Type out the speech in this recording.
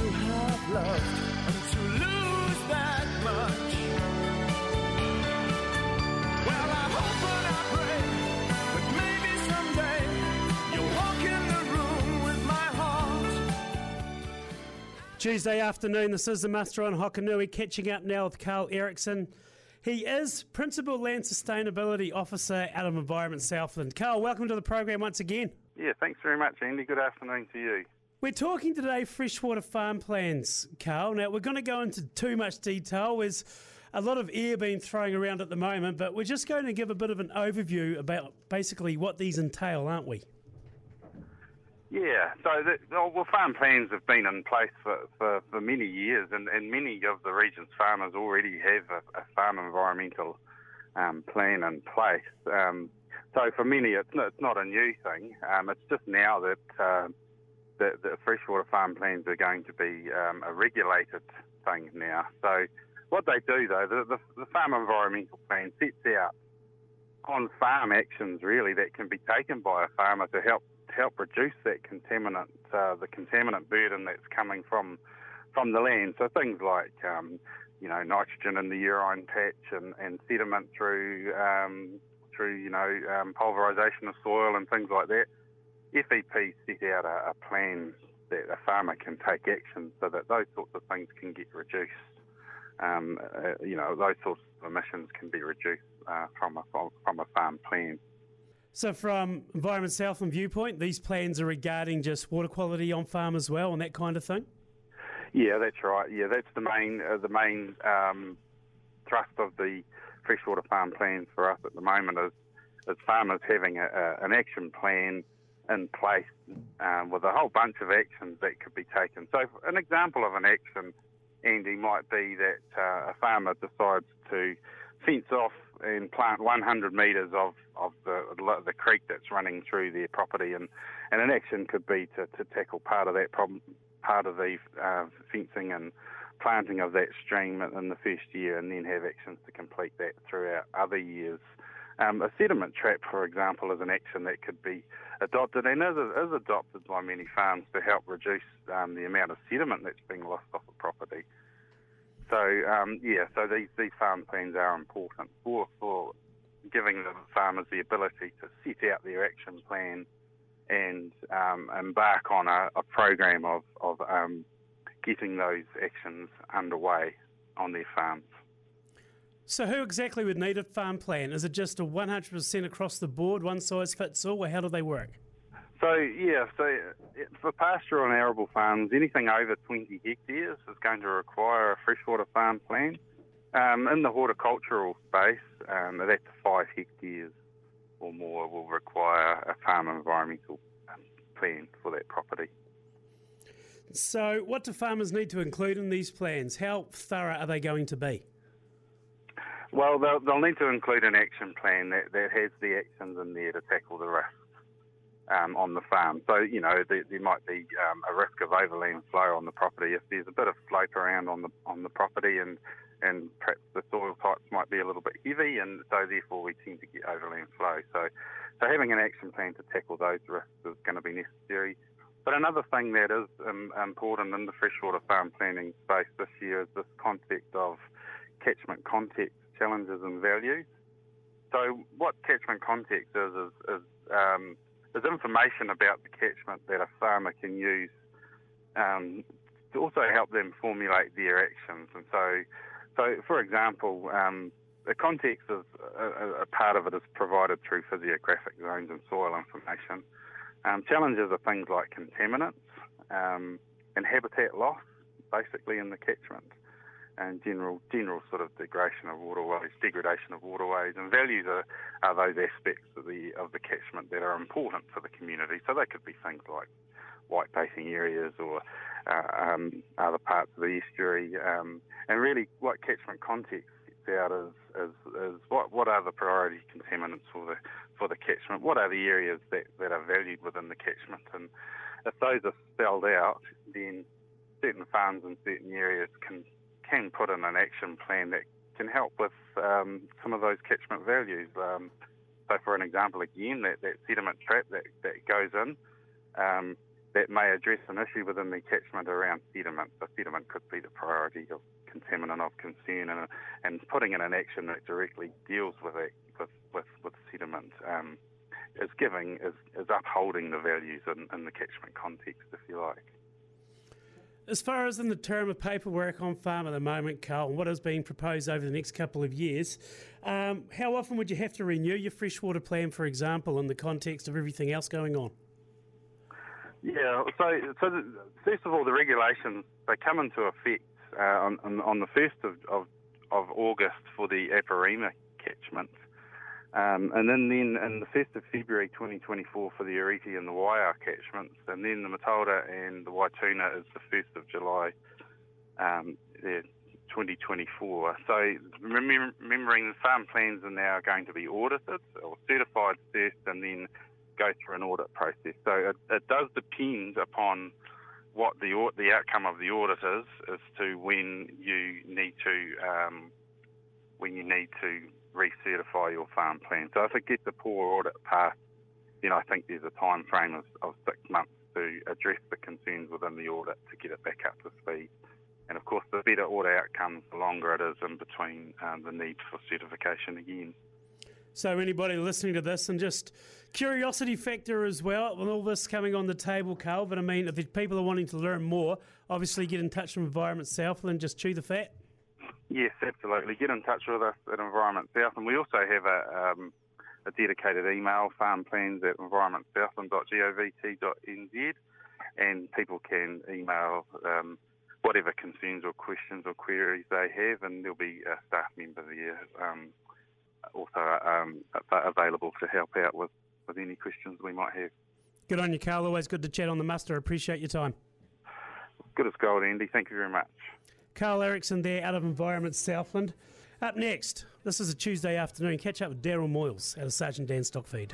to have loved and to lose that much. Well, I hope and I pray that maybe someday you'll walk in the room with my heart. Tuesday afternoon, this is the Muster on Hokonui, catching up now with Karl Erikson. He is Principal Land Sustainability Officer out of Environment Southland. Carl, welcome to the program once again. Yeah, thanks very much, Andy. Good afternoon to you. We're talking today freshwater farm plans, Karl. Now, we're going to go into too much detail. There's a lot of air being thrown around at the moment, but we're just going to give a bit of an overview about basically what these entail, aren't we? Yeah, so the, well, farm plans have been in place for, for, for many years, and, and many of the region's farmers already have a, a farm environmental um, plan in place. Um, so for many, it's not, it's not a new thing. Um, it's just now that uh, the, the freshwater farm plans are going to be um, a regulated thing now. So what they do, though, the, the, the farm environmental plan sets out on farm actions really that can be taken by a farmer to help help reduce that contaminant, uh, the contaminant burden that's coming from from the land. So things like um, you know nitrogen in the urine patch and, and sediment through um, through you know um, pulverisation of soil and things like that. FEP set out a, a plan that a farmer can take action so that those sorts of things can get reduced. Um, uh, you know, those sorts of emissions can be reduced uh, from a from a farm plan. So, from Environment Southland viewpoint, these plans are regarding just water quality on farm as well and that kind of thing. Yeah, that's right. Yeah, that's the main uh, the main um, thrust of the freshwater farm plans for us at the moment is is farmers having a, a, an action plan in place um, with a whole bunch of actions that could be taken. So, an example of an action, Andy, might be that uh, a farmer decides to fence off and plant 100 metres of, of the, the creek that's running through their property, and, and an action could be to, to tackle part of that problem, part of the uh, fencing and planting of that stream in the first year, and then have actions to complete that throughout other years. Um, a sediment trap, for example, is an action that could be adopted and is, is adopted by many farms to help reduce um, the amount of sediment that's being lost off a property. So um, yeah, so these, these farm plans are important for, for giving the farmers the ability to set out their action plan and um, embark on a, a program of, of um, getting those actions underway on their farms. So, who exactly would need a farm plan? Is it just a 100% across the board, one size fits all, or how do they work? So, yeah, so for pastoral and arable farms, anything over 20 hectares is going to require a freshwater farm plan. Um, in the horticultural space, um, that's five hectares or more will require a farm environmental plan for that property. So, what do farmers need to include in these plans? How thorough are they going to be? Well, they'll, they'll need to include an action plan that, that has the actions in there to tackle the risks um, on the farm. So, you know, there, there might be um, a risk of overland flow on the property if there's a bit of slope around on the on the property and and perhaps the soil types might be a little bit heavy and so therefore we tend to get overland flow. So, so having an action plan to tackle those risks is going to be necessary. But another thing that is um, important in the freshwater farm planning space this year is this concept of catchment context challenges and values. So, what catchment context is is, is, um, is information about the catchment that a farmer can use um, to also help them formulate their actions. And so, so for example, um, the context is a, a, part of it is provided through physiographic zones and soil information. Um, challenges are things like contaminants um, and habitat loss, basically in the catchment and general general sort of degradation of waterways, degradation of waterways, and values are, are those aspects of the of the catchment that are important for the community. So they could be things like white bathing areas or uh, um, other parts of the estuary, um, and really what catchment context sets out is, is, is what what are the priority contaminants for the for the catchment? What are the areas that, that are valued within the catchment? And if those are spelled out, then certain farms in certain areas can can put in an action plan that can help with um, some of those catchment values. Um, so, for an example, again, that, that sediment trap that, that goes in, um, that may address an issue within the catchment around sediment. So sediment could be the priority of contaminant of concern, and, and putting in an action that directly deals with it, with, with, with sediment um, is giving is, is upholding the values in, in the catchment context, if you like. As far as in the term of paperwork on farm at the moment, Karl, and what is being proposed over the next couple of years, um, how often would you have to renew your freshwater plan, for example, in the context of everything else going on? Yeah, so, so the, first of all, the regulations, they come into effect uh, on, on, the 1st of, of, of, August for the Aparima catchment. Um, and then, then in the 1st of February 2024 for the Oreti and the Waiau catchments, and then the Mataura and the Waituna is the 1st of July um, 2024. So remembering the farm plans are now going to be audited or certified first and then go through an audit process. So it, it does depend upon what the the outcome of the audit is as to when you need to um, when you need to recertify your farm plan. So if it gets a poor audit pass, then I think there's a time frame of, of six months to address the concerns within the audit to get it back up to speed. And of course, the better audit outcomes, the longer it is in between um, the need for certification again. So, anybody listening to this, and just curiosity factor as well, with all this coming on the table, Karl. But I mean, if people are wanting to learn more, obviously get in touch with Environment Southland, and just chew the fat. Yes, absolutely. Get in touch with us at Environment South, and we also have a, um, a dedicated email, farm plans at environmentsouthland.govt.nz, and people can email um, whatever concerns or questions or queries they have, and there'll be a staff member there um, also um, available to help out with, with any questions we might have. Good on you, Karl. Always good to chat on the muster. Appreciate your time. Good as gold, Andy. Thank you very much. Karl Erikson there out of Environment Southland. Up next, this is a Tuesday afternoon. Catch up with Daryl Moyles out of Sergeant Dan Stockfeed.